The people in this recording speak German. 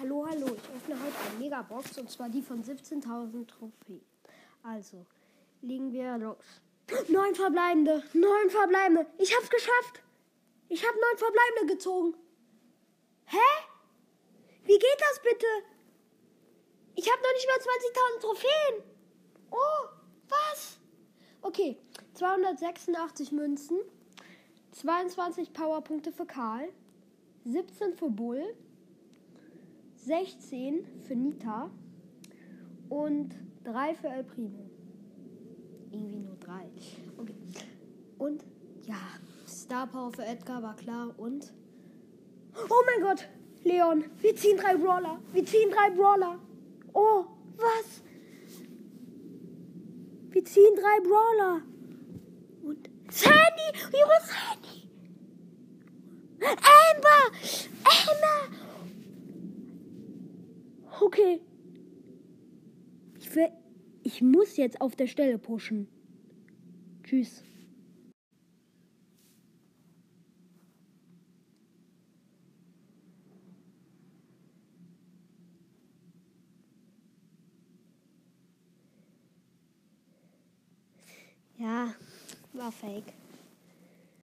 Hallo, hallo, ich öffne heute eine Megabox und zwar die von 17.000 Trophäen. Also, legen wir los. Neun verbleibende, neun verbleibende. Ich hab's geschafft. Ich hab neun verbleibende gezogen. Hä? Wie geht das bitte? Ich hab noch nicht mal 20.000 Trophäen. Oh, was? Okay, 286 Münzen, 22 Powerpunkte für Karl, 17 für Bull, 16 für Nita und 3 für El Primo. Irgendwie nur 3. Okay. Und ja, Star Power für Edgar war klar und. Oh mein Gott! Leon, wir ziehen drei Brawler. Wir ziehen drei Brawler. Oh, was? Wir ziehen drei Brawler. Und Sandy! Junge Sandy! Amber! Amber! Okay. Ich, will, ich muss jetzt auf der Stelle pushen. Tschüss. Ja, war fake.